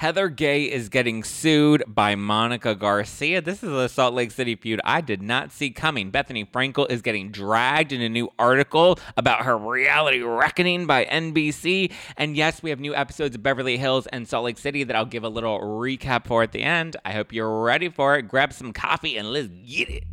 Heather Gay is getting sued by Monica Garcia. This is a Salt Lake City feud I did not see coming. Bethenny Frankel is getting dragged in a new article about her reality reckoning by NBC. And yes, we have new episodes of Beverly Hills and Salt Lake City that I'll give a little recap for at the end. I hope you're ready for it. Grab some coffee and let's get it.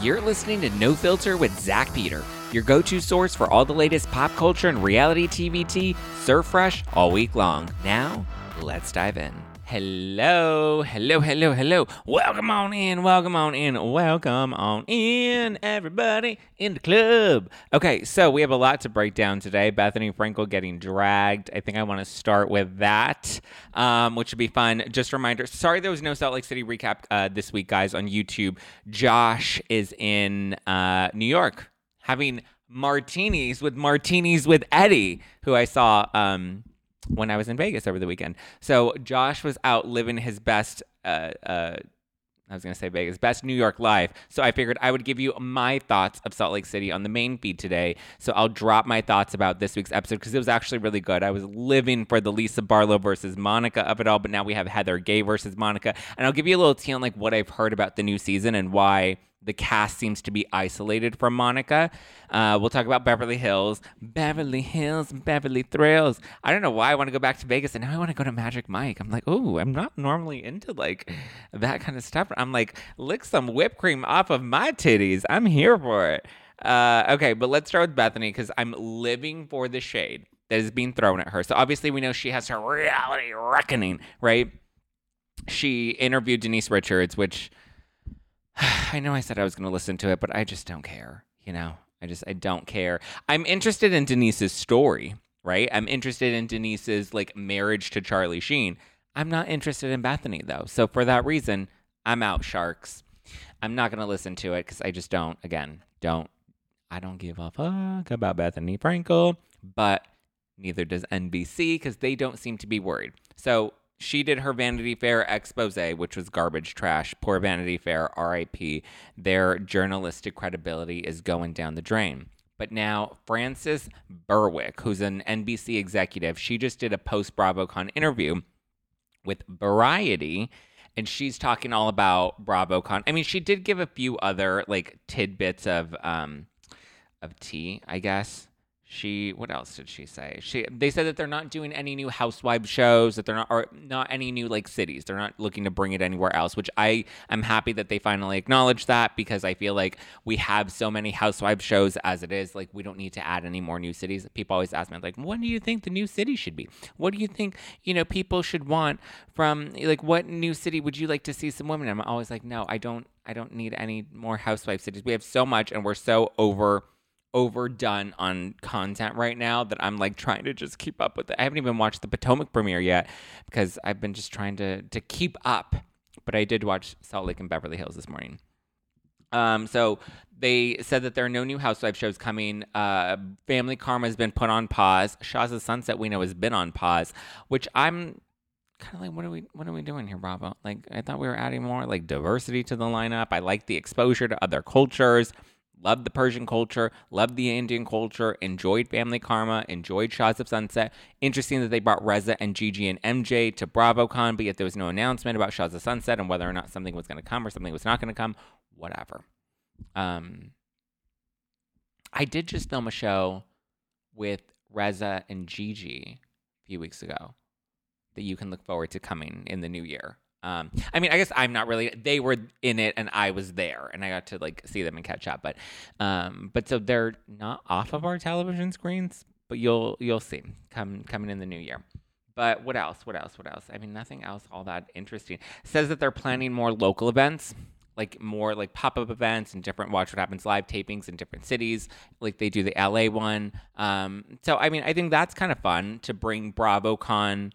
You're listening to No Filter with Zack Peter, your go to source for all the latest pop culture and reality TV tea, serve fresh all week long. Now, let's dive in. Hello, hello, hello, hello. Welcome on in, welcome on in, welcome on in, everybody in the club. Okay, so we have a lot to break down today. Bethenny Frankel getting dragged. I think I want to start with that, um, which would be fun. Just a reminder sorry there was no Salt Lake City recap uh, this week, guys, on YouTube. Josh is in uh, New York having martinis with martinis with Eddie, who I saw. Um, when I was in Vegas over the weekend. So Josh was out living his best. Uh, uh, I was going to say Vegas, best New York life. So I figured I would give you my thoughts of Salt Lake City on the main feed today. So I'll drop my thoughts about this week's episode because it was actually really good. I was living for the Lisa Barlow versus Monica of it all, but now we have Heather Gay versus Monica. And I'll give you a little tea on like what I've heard about the new season and why the cast seems to be isolated from Monica. Uh, we'll talk about Beverly Hills, Beverly Hills, Beverly Thrills. I don't know why I want to go back to Vegas and now I want to go to Magic Mike. I'm like, oh, I'm not normally into like that kind of stuff. I'm like, lick some whipped cream off of my titties. I'm here for it. Uh, okay, but let's start with Bethenny because I'm living for the shade that is being thrown at her. So obviously, we know she has her reality reckoning, right? She interviewed Denise Richards, which I know I said I was going to listen to it, but I just don't care. You know, I just I don't care. I'm interested in Denise's story, right? I'm interested in Denise's like marriage to Charlie Sheen. I'm not interested in Bethenny though. So for that reason, I'm out sharks. I'm not going to listen to it cuz I just don't again, don't I don't give a fuck about Bethenny Frankel, but neither does NBC cuz they don't seem to be worried. So she did her Vanity Fair expose, which was garbage trash. Poor Vanity Fair, RIP. Their journalistic credibility is going down the drain. But now, Frances Berwick, who's an NBC executive, she just did a post BravoCon interview with Variety, and she's talking all about BravoCon. I mean, she did give a few other like tidbits of um, of tea, I guess she what else did she say? She they said that they're not doing any new housewives shows that they're not or not any new like cities. They're not looking to bring it anywhere else which i am happy that they finally acknowledge that because i feel like we have so many housewives shows as it is like we don't need to add any more new cities. People always ask me like what do you think the new city should be? What do you think you know people should want from like what new city would you like to see some women i'm always like no i don't i don't need any more housewife cities. We have so much and we're so over overdone on content right now that I'm like trying to just keep up with it. I haven't even watched the Potomac premiere yet because I've been just trying to to keep up. But I did watch Salt Lake and Beverly Hills this morning. Um, so they said that there are no new housewife shows coming. Uh, Family Karma has been put on pause. Shahs of Sunset we know has been on pause, which I'm kind of like, what are we, what are we doing here, Bravo? Like, I thought we were adding more like diversity to the lineup. I like the exposure to other cultures loved the Persian culture, loved the Indian culture, enjoyed Family Karma, enjoyed Shahs of Sunset. Interesting that they brought Reza and Gigi and MJ to BravoCon, but yet there was no announcement about Shahs of Sunset and whether or not something was going to come or something was not going to come. Whatever. Um, I did just film a show with Reza and Gigi a few weeks ago that you can look forward to coming in the new year. Um, I mean, I guess I'm not really. They were in it, and I was there, and I got to like see them and catch up. But, um, but so they're not off of our television screens, but you'll you'll see come coming in the new year. But what else? What else? What else? I mean, nothing else all that interesting. says that they're planning more local events, like more like pop up events and different Watch What Happens live tapings in different cities, like they do the LA one. Um, so I mean, I think that's kind of fun to bring BravoCon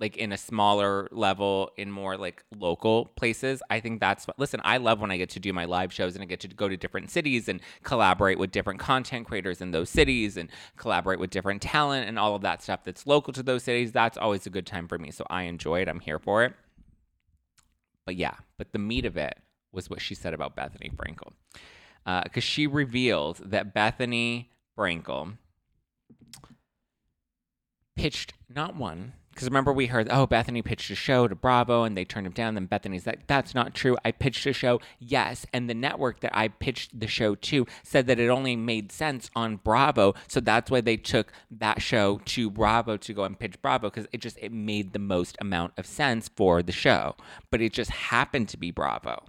like in a smaller level in more like local places i think that's listen i love when i get to do my live shows and i get to go to different cities and collaborate with different content creators in those cities and collaborate with different talent and all of that stuff that's local to those cities. That's always a good time for me so i enjoy it. I'm here for it. But yeah but the meat of it was what she said about bethenny frankel. Because uh, she revealed that bethenny frankel pitched not one Because remember, we heard, oh, Bethenny pitched a show to Bravo and they turned him down. Then Bethenny's like, that's not true. I pitched a show, yes. And the network that I pitched the show to said that it only made sense on Bravo. So that's why they took that show to Bravo to go and pitch Bravo because it just it made the most amount of sense for the show. But it just happened to be Bravo.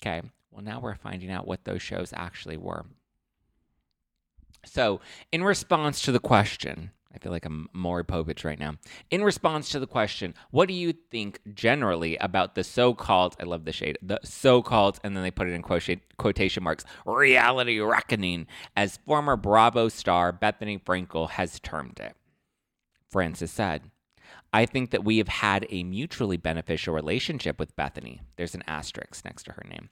Okay. Well, now we're finding out what those shows actually were. So, in response to the question, I feel like I'm Maury Povich right now. In response to the question, what do you think generally about the so-called, I love the shade, the so-called, and then they put it in quotation marks, reality reckoning, as former Bravo star Bethenny Frankel has termed it. Frances said, I think that we have had a mutually beneficial relationship with Bethenny. There's an asterisk next to her name.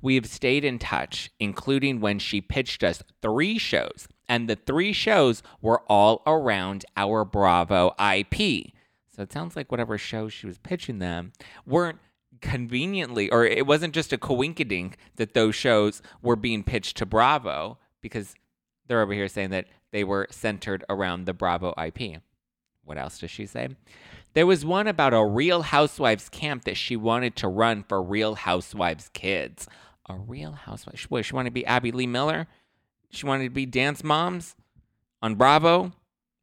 We have stayed in touch, including when she pitched us three shows and the three shows were all around our Bravo IP. So it sounds like whatever shows she was pitching them weren't conveniently, or it wasn't just a coinkydink that those shows were being pitched to Bravo because they're over here saying that they were centered around the Bravo IP. What else does she say? There was one about a Real Housewives camp that she wanted to run for Real Housewives kids. A Real Housewives? What, she wanted to be Abby Lee Miller? She wanted to be dance moms on Bravo.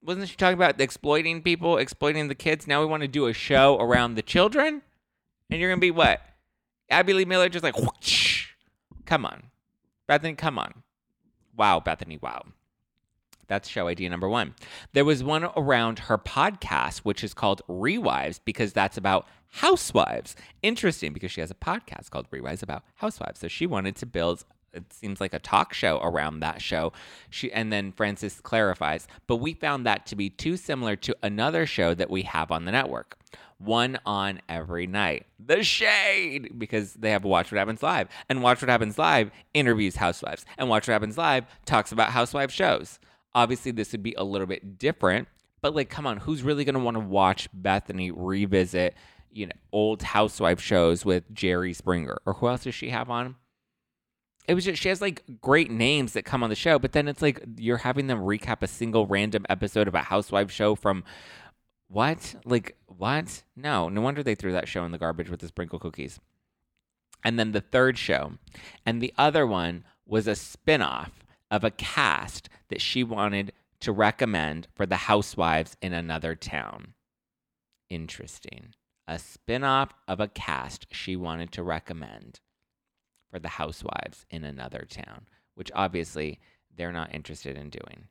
Wasn't she talking about exploiting people, exploiting the kids? Now we want to do a show around the children? And you're going to be what? Abby Lee Miller just like, whoosh. come on. Bethenny, come on. Wow, Bethenny, wow. That's show idea number one. There was one around her podcast, which is called Rewives, because that's about housewives. Interesting, because she has a podcast called Rewives about housewives. So she wanted to build it seems like a talk show around that show. She and then Frances clarifies, but we found that to be too similar to another show that we have on the network. One on every night. The Shade because they have Watch What Happens Live. And Watch What Happens Live interviews housewives. And Watch What Happens Live talks about housewife shows. Obviously this would be a little bit different, but like come on, who's really going to want to watch Bethenny revisit, you know, old housewife shows with Jerry Springer or who else does she have on? It was just she has like great names that come on the show, but then it's like you're having them recap a single random episode of a housewife show from what? Like what? No, no wonder they threw that show in the garbage with the sprinkle cookies. And then the third show, and the other one was a spin-off of a cast that she wanted to recommend for the housewives in another town. Interesting. A spin-off of a cast she wanted to recommend for the housewives in another town, which obviously they're not interested in doing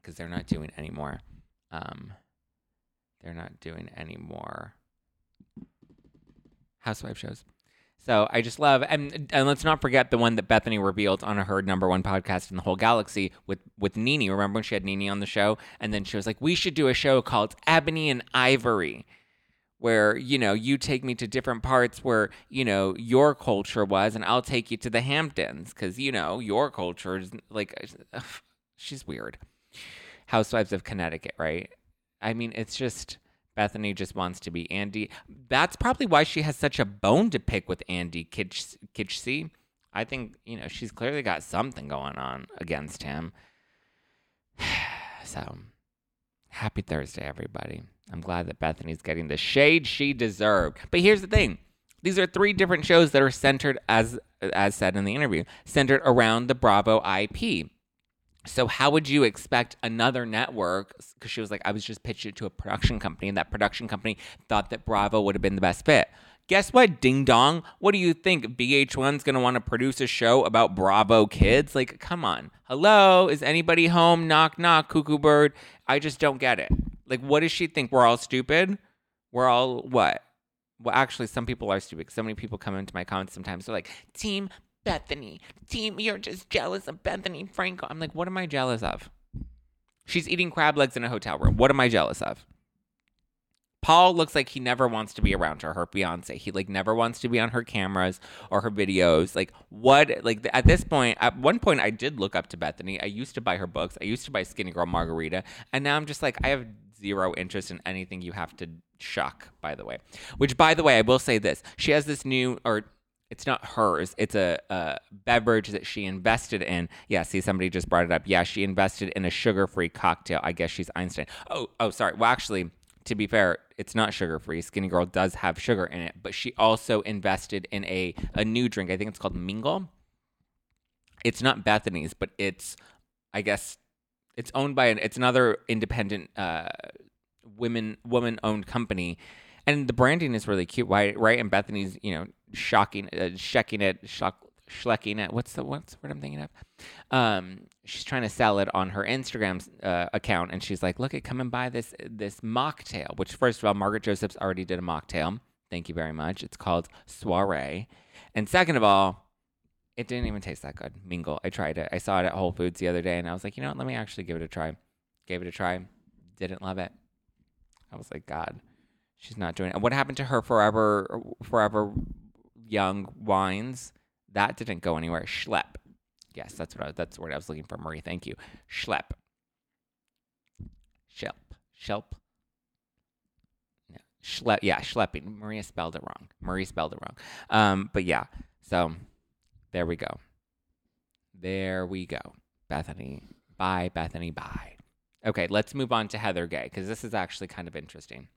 because they're not doing any more. Um, they're not doing any more housewife shows. So I just love and and let's not forget the one that Bethenny revealed on her number one podcast in the whole galaxy with with NeNe. Remember when she had NeNe on the show, and then she was like, "We should do a show called Ebony and Ivory." Where you know you take me to different parts where you know your culture was and i'll take you to the hamptons because you know your culture is like ugh, she's weird. Housewives of connecticut right? I mean it's just bethenny just wants to be andy. That's probably why she has such a bone to pick with andy Kitch- kitschy i think you know she's clearly got something going on against him. So happy thursday everybody I'm glad that Bethenny's getting the shade she deserved. But here's the thing. These are three different shows that are centered as as said in the interview, centered around the Bravo IP. So how would you expect another network because she was like I was just pitched it to a production company and that production company thought that Bravo would have been the best fit. Guess what, ding dong? What do you think? VH1's gonna want to produce a show about Bravo kids? Like, come on. Hello? Is anybody home? Knock, knock, cuckoo bird. I just don't get it. Like, what does she think? We're all stupid? We're all what? Well, actually, some people are stupid. So many people come into my comments sometimes. They're like, Team Bethenny, Team, you're just jealous of Bethenny Franco. I'm like, what am I jealous of? She's eating crab legs in a hotel room. What am I jealous of? Paul looks like he never wants to be around her, her fiance. He like never wants to be on her cameras or her videos. Like what? Like at this point, at one point, I did look up to Bethenny. I used to buy her books. I used to buy Skinny Girl Margarita, and now I'm just like, I have zero interest in anything you have to shuck, by the way. Which, by the way, I will say this. She has this new, or it's not hers. It's a, a beverage that she invested in. Yeah, see, somebody just brought it up. Yeah, she invested in a sugar-free cocktail. I guess she's Einstein. Oh, oh, sorry. Well, actually, to be fair, it's not sugar-free. Skinny Girl does have sugar in it, but she also invested in a a new drink. I think it's called Mingle. It's not Bethenny's, but it's, I guess, it's owned by an. It's another independent, uh, women woman-owned company and the branding is really cute, right? Right, and Bethany's, you know, shocking, uh, shecking it, shock, schlecking it. What's the what's the word I'm thinking of? Um, she's trying to sell it on her Instagram uh, account, and she's like, "Look at come and buy this this mocktail." Which, first of all, Margaret Josephs already did a mocktail. Thank you very much. It's called Soiree, and second of all, it didn't even taste that good. Mingle. I tried it. I saw it at Whole Foods the other day, and I was like, you know what? Let me actually give it a try. Gave it a try. Didn't love it. I was like, God, she's not doing it. What happened to her forever? Forever young wines. That didn't go anywhere. Schlep. Yes, that's what I, that's the word I was looking for, Marie. Thank you. Schlep. Shelp. Shelp. No. Schlep. Yeah, schlepping. Maria spelled it wrong. Marie spelled it wrong. Um, but yeah. So there we go. There we go. Bethenny. Bye, Bethenny. Bye. Okay, let's move on to Heather Gay because this is actually kind of interesting.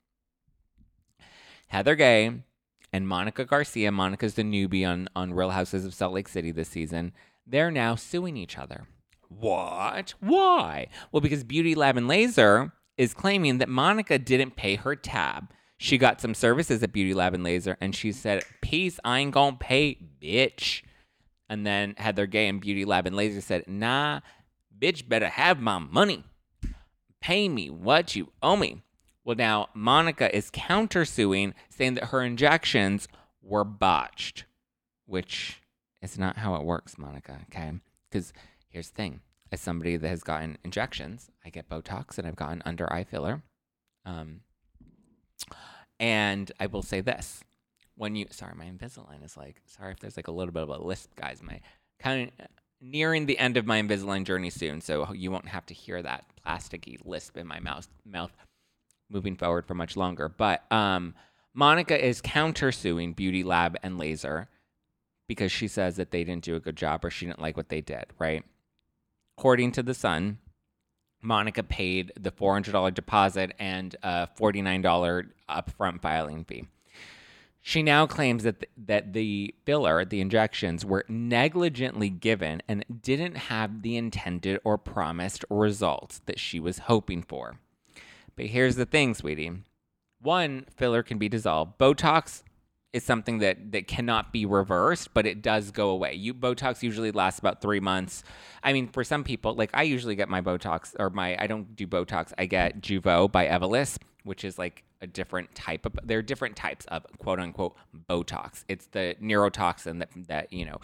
Heather Gay and Monica Garcia. Monica's the newbie on, on Real Houses of Salt Lake City this season. They're now suing each other. What? Why? Well, because Beauty Lab and Laser is claiming that Monica didn't pay her tab. She got some services at Beauty Lab and Laser, and she said, Peace, I ain't gonna pay, bitch. And then Heather Gay and Beauty Lab and Laser said, Nah, bitch, better have my money. Pay me what you owe me. Well, now Monica is countersuing, saying that her injections were botched, which is not how it works, Monica. Okay. Because here's the thing as somebody that has gotten injections, I get Botox and I've gotten under eye filler. Um, and I will say this when you, sorry, my Invisalign is like, sorry if there's like a little bit of a lisp, guys. My kind of nearing the end of my Invisalign journey soon, so you won't have to hear that plasticky lisp in my mouth. mouth moving forward for much longer. But um, Monica is countersuing Beauty Lab and Laser because she says that they didn't do a good job or she didn't like what they did, right? According to The Sun, Monica paid the $400 deposit and a $49 upfront filing fee. She now claims that that the filler, the injections, were negligently given and didn't have the intended or promised results that she was hoping for. But here's the thing, sweetie. One, filler can be dissolved. Botox is something that that cannot be reversed, but it does go away. You Botox usually lasts about three months. I mean, for some people, like I usually get my Botox or my I don't do Botox. I get Jeuveau by Evolus, which is like a different type of. There are different types of quote unquote Botox. It's the neurotoxin that that you know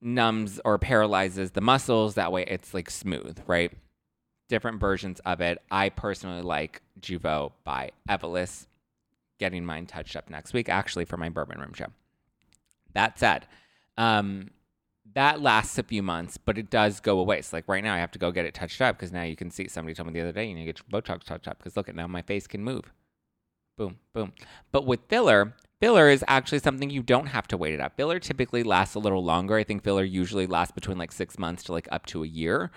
numbs or paralyzes the muscles. That way, it's like smooth, right? Different versions of it. I personally like Jeuveau by Evolus. Getting mine touched up next week, actually, for my Bourbon Room show. That said, um, that lasts a few months, but it does go away. So, like right now, I have to go get it touched up because now you can see. Somebody told me the other day you need to get your Botox touched up because look at now my face can move. Boom, boom. But with filler, filler is actually something you don't have to wait it up. Filler typically lasts a little longer. I think filler usually lasts between like six months to like up to a year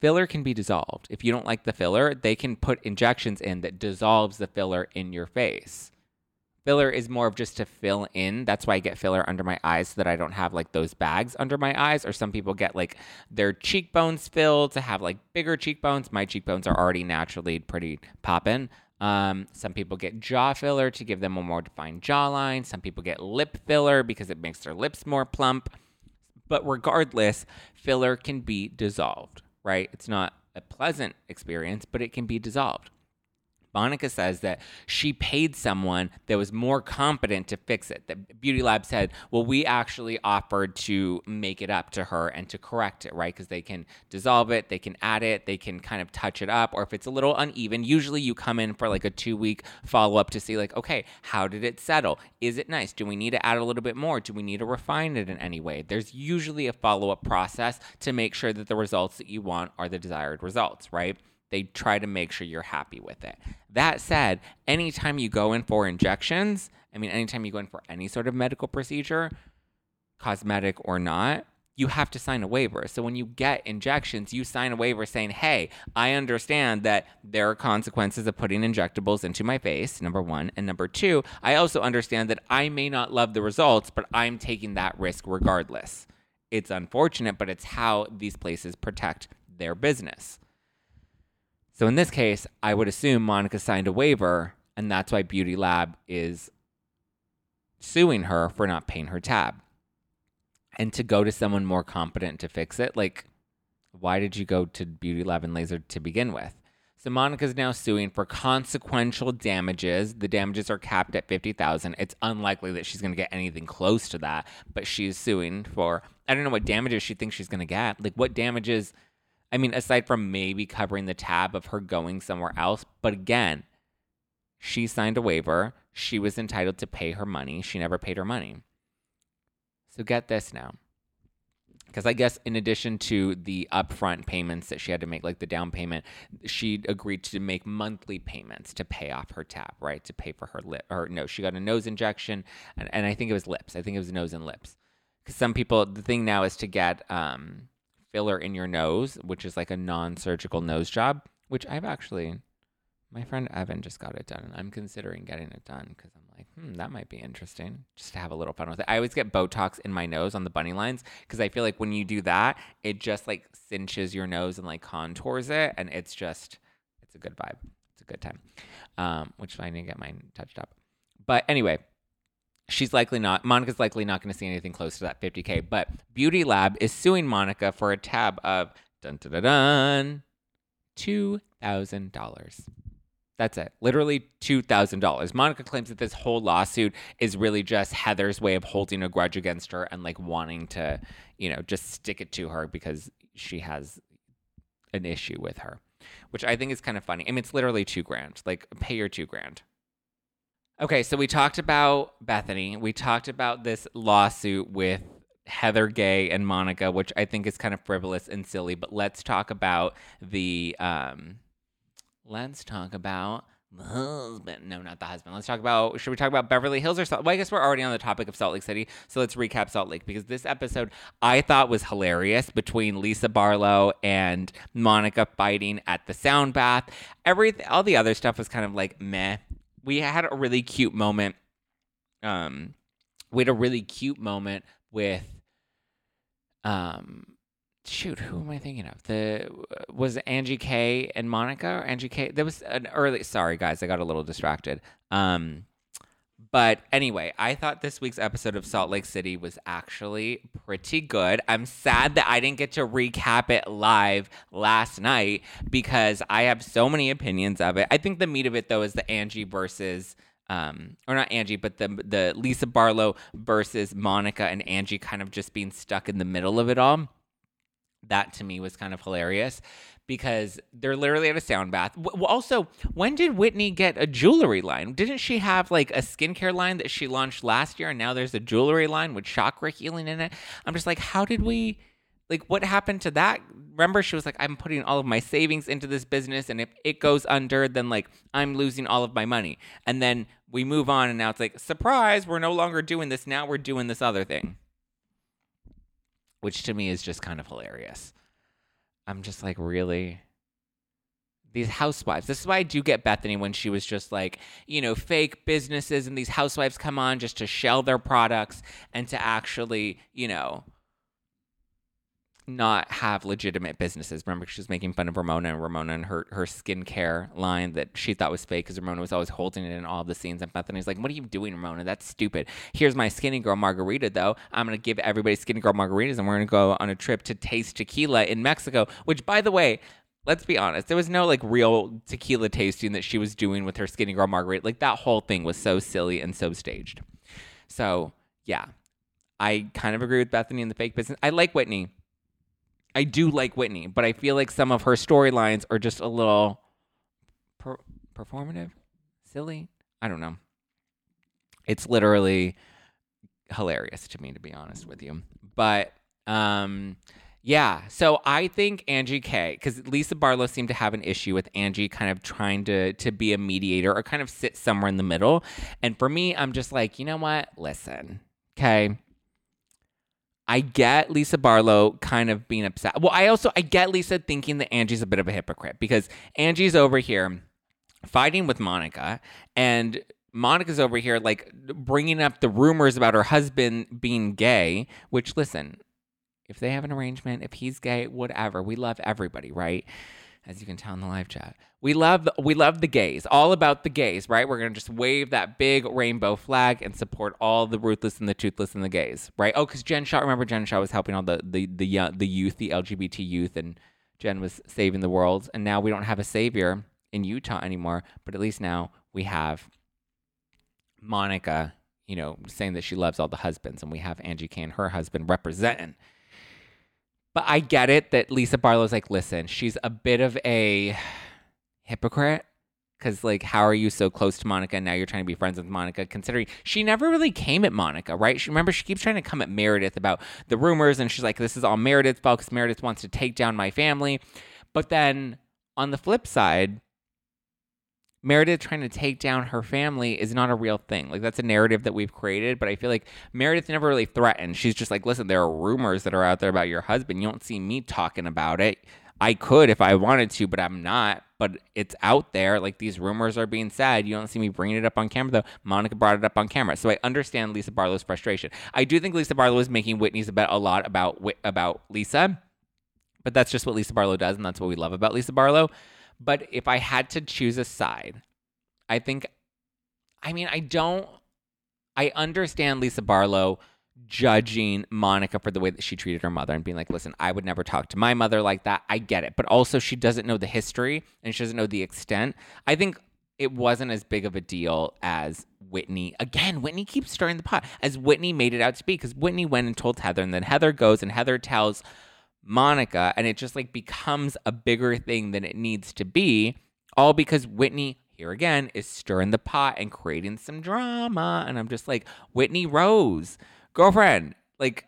filler can be dissolved. If you don't like the filler, they can put injections in that dissolves the filler in your face. Filler is more of just to fill in. That's why I get filler under my eyes so that I don't have like those bags under my eyes. Or some people get like their cheekbones filled to have like bigger cheekbones. My cheekbones are already naturally pretty poppin'. Um, some people get jaw filler to give them a more defined jawline. Some people get lip filler because it makes their lips more plump. But regardless, filler can be dissolved right? It's not a pleasant experience, but it can be dissolved. Monica says that she paid someone that was more competent to fix it. That Beauty Lab said, well, we actually offered to make it up to her and to correct it, right? Because they can dissolve it, they can add it, they can kind of touch it up, or if it's a little uneven, usually you come in for like a two week follow up to see, like, okay, how did it settle? Is it nice? Do we need to add a little bit more? Do we need to refine it in any way? There's usually a follow up process to make sure that the results that you want are the desired results, right? They try to make sure you're happy with it. That said, anytime you go in for injections, I mean, anytime you go in for any sort of medical procedure, cosmetic or not, you have to sign a waiver. So when you get injections, you sign a waiver saying, hey, I understand that there are consequences of putting injectables into my face, number one. And number two, I also understand that I may not love the results, but I'm taking that risk regardless. It's unfortunate, but it's how these places protect their business. So in this case, I would assume Monica signed a waiver, and that's why Beauty Lab is suing her for not paying her tab and to go to someone more competent to fix it. Like, why did you go to Beauty Lab and Laser to begin with? So Monica's now suing for consequential damages. The damages are capped at 50,000. It's unlikely that she's going to get anything close to that, but she's suing for I don't know what damages she thinks she's going to get. Like what damages I mean aside from maybe covering the tab of her going somewhere else, but again, she signed a waiver. She was entitled to pay her money. She never paid her money. So get this now. Because I guess in addition to the upfront payments that she had to make, like the down payment, she agreed to make monthly payments to pay off her tab, right? To pay for her lip, or no, she got a nose injection, and, and I think it was lips. I think it was nose and lips. Because some people, the thing now is to get um, filler in your nose, which is like a non surgical nose job, which I've actually my friend Evan just got it done, and I'm considering getting it done because I'm like, hmm, that might be interesting just to have a little fun with it. I always get Botox in my nose on the bunny lines because I feel like when you do that, it just like cinches your nose and like contours it, and it's just, it's a good vibe. It's a good time. Um, which I need to get mine touched up. But anyway, she's likely not monica's likely not going to see anything close to that 50k but beauty lab is suing monica for a tab of dun dun dun, dun $2000 that's it. Literally $2,000. Monica claims that this whole lawsuit is really just Heather's way of holding a grudge against her and like wanting to, you know, just stick it to her because she has an issue with her, which I think is kind of funny. I mean, it's literally two grand. Like, pay your two grand. Okay, so we talked about Bethenny. We talked about this lawsuit with Heather Gay and Monica, which I think is kind of frivolous and silly. But let's talk about the um, let's talk about the husband. No, not the husband. Let's talk about. Should we talk about Beverly Hills or Salt? Well, I guess we're already on the topic of Salt Lake City, so let's recap Salt Lake because this episode I thought was hilarious between Lisa Barlow and Monica fighting at the sound bath. Everything, all the other stuff was kind of like meh. We had a really cute moment. Um, we had a really cute moment with um shoot, who am I thinking of? The was Angie K and Monica or Angie K. There was an early. Sorry, guys, I got a little distracted. Um, but anyway, I thought this week's episode of Salt Lake City was actually pretty good. I'm sad that I didn't get to recap it live last night because I have so many opinions of it. I think the meat of it though is the Angie versus um, or not Angie, but the the Lisa Barlow versus Monica and Angie kind of just being stuck in the middle of it all that to me was kind of hilarious because they're literally at a sound bath. Also, when did Whitney get a jewelry line? Didn't she have like a skincare line that she launched last year and now there's a jewelry line with chakra healing in it? I'm just like, how did we like what happened to that? Remember she was like I'm putting all of my savings into this business and if it goes under then like I'm losing all of my money. And then we move on and now it's like surprise, we're no longer doing this. Now we're doing this other thing which to me is just kind of hilarious. I'm just like, really? These housewives. This is why I do get Bethenny when she was just like, you know, fake businesses and these housewives come on just to shell their products and to actually, you know, not have legitimate businesses. Remember, she was making fun of Ramona and Ramona and her her skincare line that she thought was fake because Ramona was always holding it in all the scenes. And Bethenny's like, "What are you doing, Ramona? That's stupid. Here's my Skinny Girl margarita, though. I'm gonna give everybody Skinny Girl margaritas, and we're gonna go on a trip to taste tequila in Mexico. Which, by the way." Let's be honest. There was no like real tequila tasting that she was doing with her Skinny Girl margarita. Like that whole thing was so silly and so staged. So yeah, I kind of agree with Bethenny in the fake business. I like Whitney. I do like Whitney, but I feel like some of her storylines are just a little per- performative, silly. I don't know. It's literally hilarious to me, to be honest with you. But um, Yeah. So I think Angie K, because Lisa Barlow seemed to have an issue with Angie kind of trying to to be a mediator or kind of sit somewhere in the middle. And for me, I'm just like, you know what? Listen, okay. I get Lisa Barlow kind of being upset. Well, I also I get Lisa thinking that Angie's a bit of a hypocrite because Angie's over here fighting with Monica and Monica's over here like bringing up the rumors about her husband being gay, which listen, if they have an arrangement, if he's gay, whatever. We love everybody, right? As you can tell in the live chat. We love we love the gays. All about the gays, right? We're gonna just wave that big rainbow flag and support all the ruthless and the toothless and the gays, right? Oh, because Jen Shah, remember Jen Shah was helping all the the the young, the youth, the LGBT youth, and Jen was saving the world. And now we don't have a savior in Utah anymore, but at least now we have Monica, you know, saying that she loves all the husbands, and we have Angie K and her husband representing. But I get it that Lisa Barlow's like, listen, she's a bit of a hypocrite. Cause like, how are you so close to Monica? And now you're trying to be friends with Monica, considering she never really came at Monica, right? She remember she keeps trying to come at Meredith about the rumors, and she's like, "This is all Meredith's fault because Meredith wants to take down my family." But then on the flip side, Meredith trying to take down her family is not a real thing. Like that's a narrative that we've created, but I feel like Meredith never really threatened. She's just like, listen, there are rumors that are out there about your husband. You don't see me talking about it. I could if I wanted to, but I'm not. But it's out there. Like these rumors are being said. You don't see me bringing it up on camera, though. Monica brought it up on camera, so I understand Lisa Barlow's frustration. I do think Lisa Barlow is making Whitney's bet a lot about about Lisa, but that's just what Lisa Barlow does, and that's what we love about Lisa Barlow. But if I had to choose a side, I think, I mean, I don't, I understand Lisa Barlow judging Monica for the way that she treated her mother and being like, listen, I would never talk to my mother like that. I get it. But also, she doesn't know the history and she doesn't know the extent. I think it wasn't as big of a deal as Whitney. Again, Whitney keeps stirring the pot as Whitney made it out to be because Whitney went and told Heather, and then Heather goes and Heather tells Monica, and it just like becomes a bigger thing than it needs to be, all because Whitney, here again, is stirring the pot and creating some drama. And I'm just like, Whitney Rose, girlfriend, like,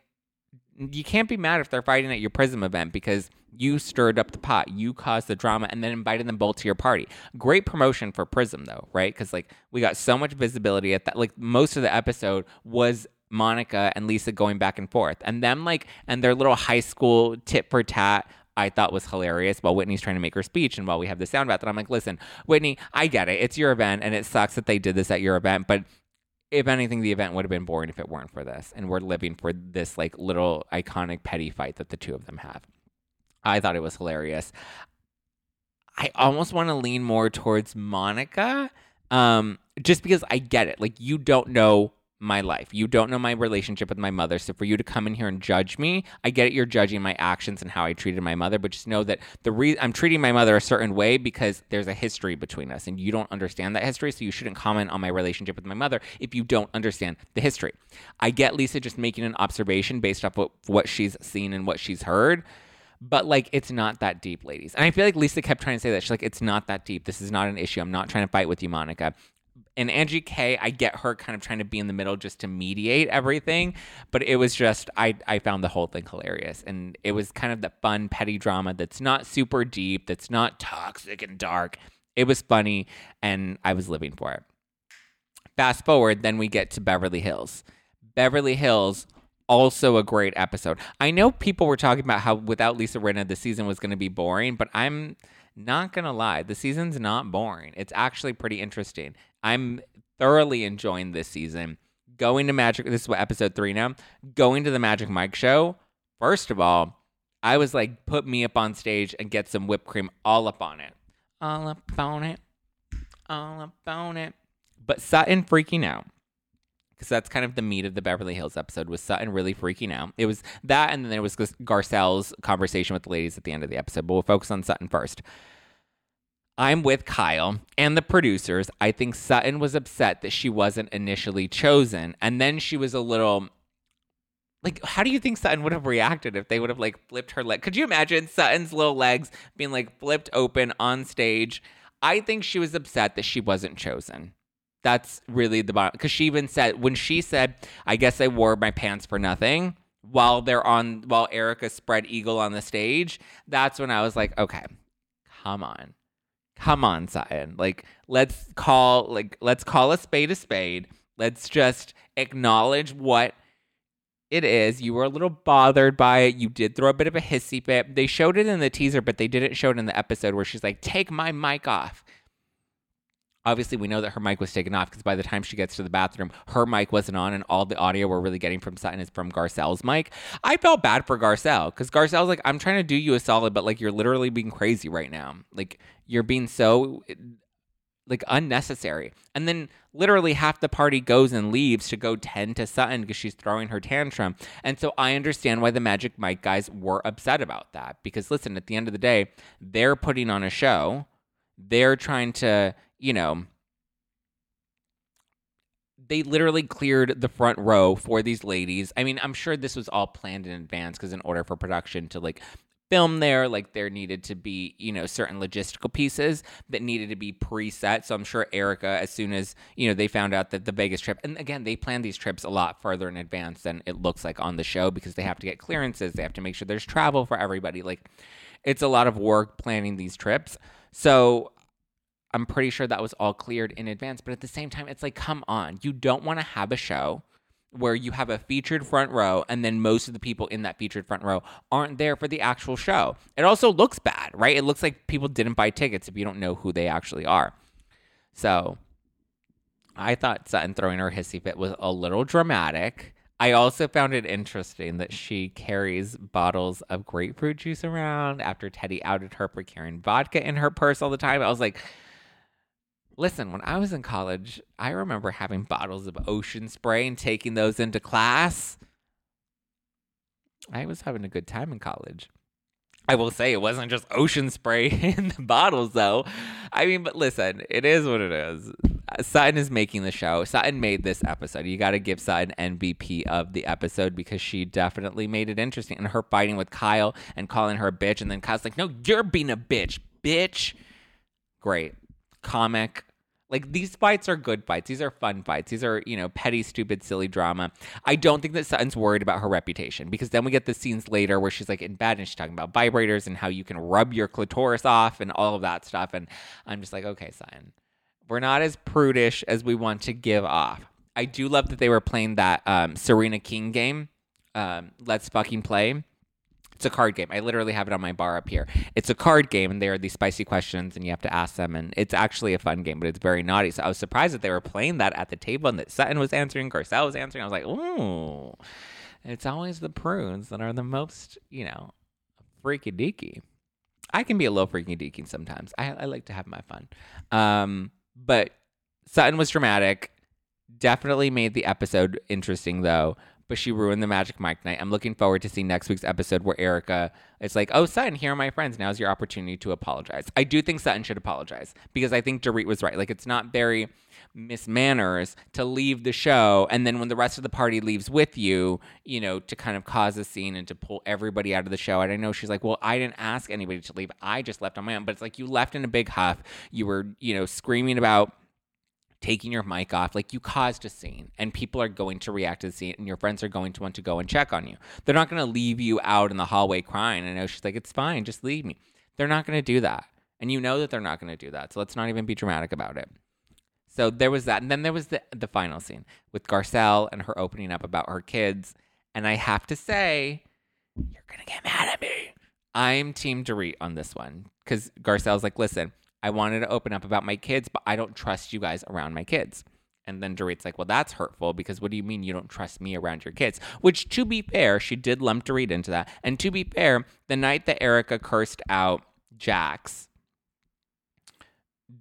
you can't be mad if they're fighting at your Prism event because you stirred up the pot, you caused the drama, and then invited them both to your party. Great promotion for Prism, though, right? Because like we got so much visibility at that. Like most of the episode was Monica and Lisa going back and forth. And them like and their little high school tit for tat I thought was hilarious while Whitney's trying to make her speech and while we have the sound bath. And I'm like, listen, Whitney, I get it. It's your event and it sucks that they did this at your event, but if anything, the event would have been boring if it weren't for this. And we're living for this like little iconic petty fight that the two of them have. I thought it was hilarious. I almost want to lean more towards Monica. Um, just because I get it. Like you don't know my life. You don't know my relationship with my mother. So for you to come in here and judge me, I get it. You're judging my actions and how I treated my mother, but just know that the reason I'm treating my mother a certain way because there's a history between us and you don't understand that history. So you shouldn't comment on my relationship with my mother if you don't understand the history. I get Lisa just making an observation based off what, what she's seen and what she's heard. But like, it's not that deep, ladies. And I feel like Lisa kept trying to say that. She's like, it's not that deep. This is not an issue. I'm not trying to fight with you, Monica and Angie K, I get her kind of trying to be in the middle just to mediate everything, but it was just I I found the whole thing hilarious, and it was kind of the fun petty drama that's not super deep, that's not toxic and dark. It was funny, and I was living for it. Fast forward, then we get to Beverly Hills. Beverly Hills, also a great episode. I know people were talking about how without Lisa Rinna the season was going to be boring, but I'm not gonna lie, the season's not boring. It's actually pretty interesting. I'm thoroughly enjoying this season. Going to Magic, this is what episode three now. Going to the Magic Mike show. First of all, I was like, put me up on stage and get some whipped cream all up on it. All up on it. All up on it. But Sutton freaking out. Because that's kind of the meat of the Beverly Hills episode was Sutton really freaking out. It was that, and then there was Garcelle's conversation with the ladies at the end of the episode. But we'll focus on Sutton first. I'm with Kyle and the producers. I think Sutton was upset that she wasn't initially chosen. And then she was a little like how do you think Sutton would have reacted if they would have like flipped her leg? Could you imagine Sutton's little legs being like flipped open on stage? I think she was upset that she wasn't chosen. That's really the bottom because she even said when she said, I guess I wore my pants for nothing. while they're on while Erika spread eagle on the stage, that's when I was like, okay, come on. Come on, Sutton. Like, let's call like let's call a spade a spade. Let's just acknowledge what it is. You were a little bothered by it. You did throw a bit of a hissy fit. They showed it in the teaser, but they didn't show it in the episode where she's like, take my mic off obviously we know that her mic was taken off because by the time she gets to the bathroom her mic wasn't on and all the audio we're really getting from sutton is from garcelle's mic. I felt bad for garcelle because garcelle's like i'm trying to do you a solid but like you're literally being crazy right now. Like you're being so like unnecessary. And then literally half the party goes and leaves to go tend to sutton because she's throwing her tantrum. And so i understand why the magic mike guys were upset about that because listen at the end of the day they're putting on a show. They're trying to you know, they literally cleared the front row for these ladies. I mean, I'm sure this was all planned in advance because in order for production to like film there, like there needed to be, you know, certain logistical pieces that needed to be preset. So I'm sure Erika, as soon as, you know, they found out that the Vegas trip, and again, they plan these trips a lot further in advance than it looks like on the show because they have to get clearances. They have to make sure there's travel for everybody. Like it's a lot of work planning these trips. So I'm pretty sure that was all cleared in advance. But at the same time, it's like, come on. You don't want to have a show where you have a featured front row and then most of the people in that featured front row aren't there for the actual show. It also looks bad, right? It looks like people didn't buy tickets if you don't know who they actually are. So I thought Sutton throwing her hissy fit was a little dramatic. I also found it interesting that she carries bottles of grapefruit juice around after Teddy outed her for carrying vodka in her purse all the time. I was like, Listen, when I was in college, I remember having bottles of ocean spray and taking those into class. I was having a good time in college. I will say it wasn't just ocean spray in the bottles, though. I mean, but listen, it is what it is. Uh, Sutton is making the show. Sutton made this episode. You got to give Sutton MVP of the episode because she definitely made it interesting. And her fighting with Kyle and calling her a bitch, and then Kyle's like, "No, you're being a bitch, bitch." Great comic. Like these fights are good fights. These are fun fights. These are, you know, petty, stupid, silly drama. I don't think that Sutton's worried about her reputation because then we get the scenes later where she's like in bed and she's talking about vibrators and how you can rub your clitoris off and all of that stuff. And I'm just like, okay, Sutton, we're not as prudish as we want to give off. I do love that they were playing that um, Serena King game. Um, Let's fucking play it's a card game. I literally have it on my bar up here. It's a card game, and there are these spicy questions, and you have to ask them. And it's actually a fun game, but it's very naughty. So I was surprised that they were playing that at the table, and that Sutton was answering, Garcelle was answering. I was like, ooh. It's always the prunes that are the most, you know, freaky deaky. I can be a little freaky deaky sometimes. I, I like to have my fun. Um, but Sutton was dramatic. Definitely made the episode interesting, though but she ruined the Magic Mike night. I'm looking forward to see next week's episode where Erika is like, "Oh, Sutton, here are my friends. Now's your opportunity to apologize." I do think Sutton should apologize because I think Dorit was right. Like, it's not very Miss Manners to leave the show and then when the rest of the party leaves with you, you know, to kind of cause a scene and to pull everybody out of the show. And I know she's like, "Well, I didn't ask anybody to leave. I just left on my own." But it's like you left in a big huff. You were, you know, screaming about taking your mic off, like you caused a scene and people are going to react to the scene and your friends are going to want to go and check on you. They're not going to leave you out in the hallway crying. I know she's like, it's fine, just leave me. They're not going to do that. And you know that they're not going to do that. So let's not even be dramatic about it. So there was that. And then there was the, the final scene with Garcelle and her opening up about her kids. And I have to say, you're going to get mad at me. I'm Team Dorit on this one because Garcelle's like, listen, I wanted to open up about my kids, but I don't trust you guys around my kids. And then Dorit's like, well, that's hurtful because what do you mean you don't trust me around your kids? Which, to be fair, she did lump Dorit into that. And to be fair, the night that Erika cursed out Jax,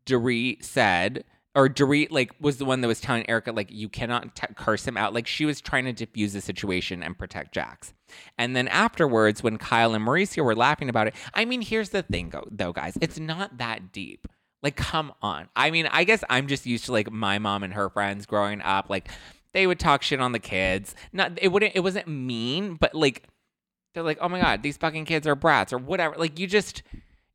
Dorit said, or Dorit like was the one that was telling Erika like you cannot t- curse him out. Like she was trying to diffuse the situation and protect Jax. And then afterwards, when Kyle and Mauricio were laughing about it, I mean, here's the thing though, guys, it's not that deep. Like, come on. I mean, I guess I'm just used to like my mom and her friends growing up. Like, they would talk shit on the kids. Not it wouldn't. It wasn't mean, but like they're like, oh my god, these fucking kids are brats or whatever. Like you just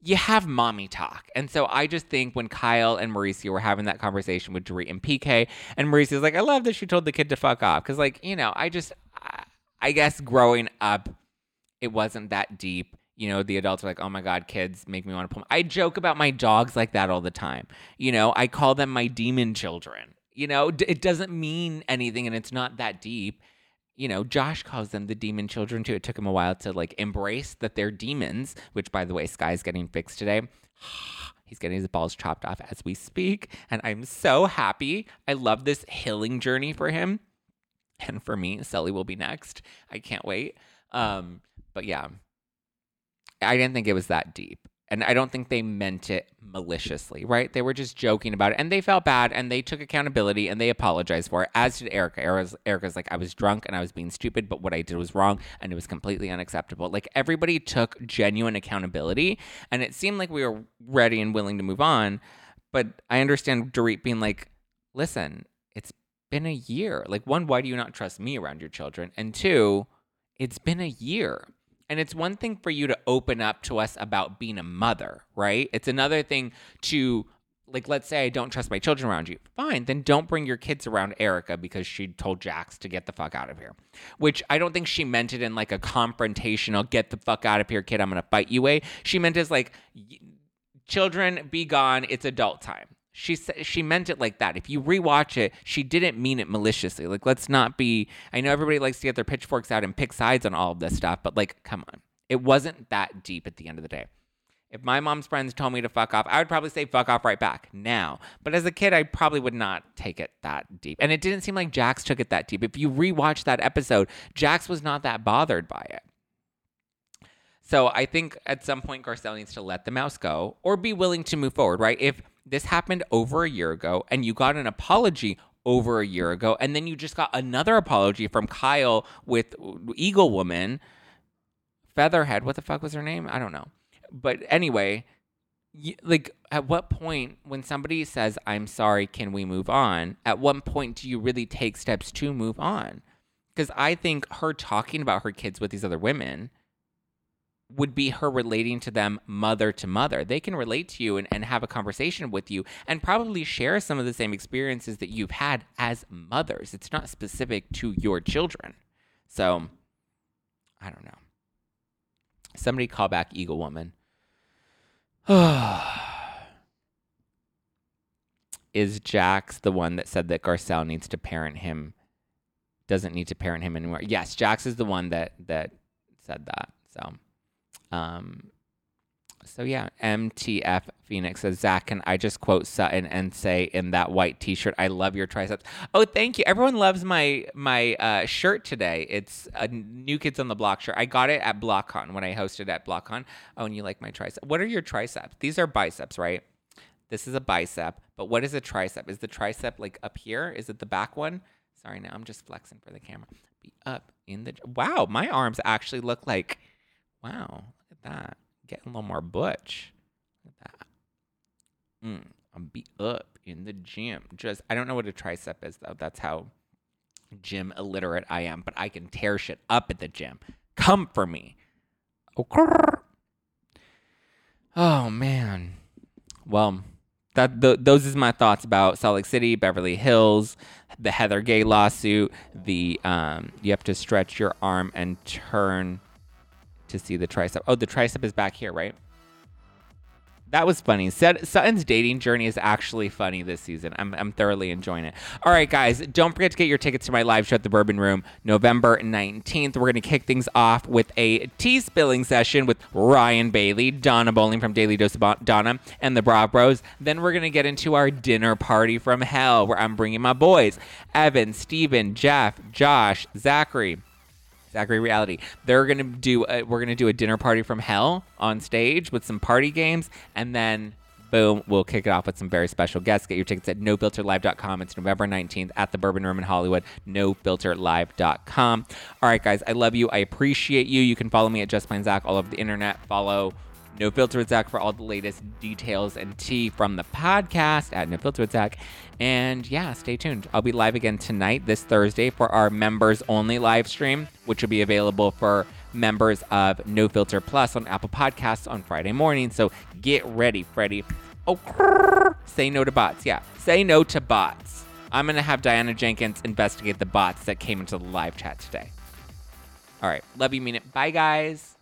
you have mommy talk. And so I just think when Kyle and Mauricio were having that conversation with Dorit and PK, and Mauricio's like, I love that she told the kid to fuck off. Cause, like, you know, I just, I, I guess growing up, it wasn't that deep. You know, the adults are like, oh my God, kids make me want to pull. I joke about my dogs like that all the time. You know, I call them my demon children. You know, it doesn't mean anything and it's not that deep. You know, Josh calls them the demon children too. It took him a while to like embrace that they're demons, which by the way, Sky's getting fixed today. He's getting his balls chopped off as we speak. And I'm so happy. I love this healing journey for him. And for me, Sully will be next. I can't wait. Um, but yeah, I didn't think it was that deep. And I don't think they meant it maliciously, right? They were just joking about it and they felt bad and they took accountability and they apologized for it, as did Erika. Erica's, Erika's like, I was drunk and I was being stupid, but what I did was wrong and it was completely unacceptable. Like everybody took genuine accountability and it seemed like we were ready and willing to move on. But I understand Dorit being like, listen, it's been a year. Like, one, why do you not trust me around your children? And two, it's been a year. And it's one thing for you to open up to us about being a mother, right? It's another thing to, like, let's say I don't trust my children around you. Fine, then don't bring your kids around Erika because she told Jax to get the fuck out of here. Which I don't think she meant it in like a confrontational, get the fuck out of here, kid, I'm gonna fight you way. She meant as like, children, be gone, it's adult time she said she meant it like that. If you rewatch it, she didn't mean it maliciously. Like let's not be I know everybody likes to get their pitchforks out and pick sides on all of this stuff, but like come on. It wasn't that deep at the end of the day. If my mom's friends told me to fuck off, I would probably say fuck off right back now. But as a kid, I probably would not take it that deep. And it didn't seem like Jax took it that deep. If you rewatch that episode, Jax was not that bothered by it. So I think at some point Garcelle needs to let the mouse go or be willing to move forward, right? If this happened over a year ago and you got an apology over a year ago and then you just got another apology from Kyle with Eagle Woman. Featherhead what the fuck was her name? I don't know. But anyway like at what point when somebody says I'm sorry can we move on? at what point do you really take steps to move on? Because I think her talking about her kids with these other women would be her relating to them mother to mother. They can relate to you and, and have a conversation with you and probably share some of the same experiences that you've had as mothers. It's not specific to your children. So, I don't know. Somebody call back Eagle Woman. Is Jax the one that said that Garcelle needs to parent him? Doesn't need to parent him anymore. Yes, Jax is the one that that said that. So um, so yeah, MTF Phoenix says, Zack, and I just quote Sutton and say in that white T-shirt, "I love your triceps." Oh, thank you. Everyone loves my my uh, shirt today. It's a New Kids on the Block shirt. I got it at BlockCon when I hosted at BlockCon. Oh, and you like my tricep? What are your triceps? These are biceps, right? This is a bicep, but what is a tricep? Is the tricep like up here? Is it the back one? Sorry, now I'm just flexing for the camera. Be up in the. Wow, my arms actually look like. Wow, that. Getting a little more butch. Look at that. Mm, I'll be up in the gym. Just I don't know what a tricep is though. That's how gym illiterate I am, but I can tear shit up at the gym. Come for me. Okay. Oh man. Well, that those is my thoughts about Salt Lake City, Beverly Hills, the Heather Gay lawsuit, the um, you have to stretch your arm and turn to see the tricep. Oh, the tricep is back here, right? That was funny. Sutton's dating journey is actually funny this season. I'm, I'm thoroughly enjoying it. All right, guys, don't forget to get your tickets to my live show at the Bourbon Room November 19th. We're going to kick things off with a tea spilling session with Ryan Bailey, Donna Bowling from Daily Dose of Donna, and the Bra Bros. Then we're going to get into our dinner party from hell where I'm bringing my boys Evan, Steven, Jeff, Josh, Zachary. Zachary Reality. They're gonna do. A, we're gonna do a dinner party from hell on stage with some party games, and then boom, we'll kick it off with some very special guests. Get your tickets at nofilterlive.com. It's November 19th at the Bourbon Room in Hollywood, nofilterlive.com. All right, guys, I love you. I appreciate you. You can follow me at Just Plain Zack all over the internet. Follow no Filter with Zack for all the latest details and tea from the podcast at No Filter with Zack. And yeah, stay tuned. I'll be live again tonight, this Thursday, for our members only live stream, which will be available for members of No Filter Plus on Apple Podcasts on Friday morning. So get ready, Freddie. Oh, say no to bots. Yeah, say no to bots. I'm going to have Diana Jenkins investigate the bots that came into the live chat today. All right. Love you, mean it. Bye, guys.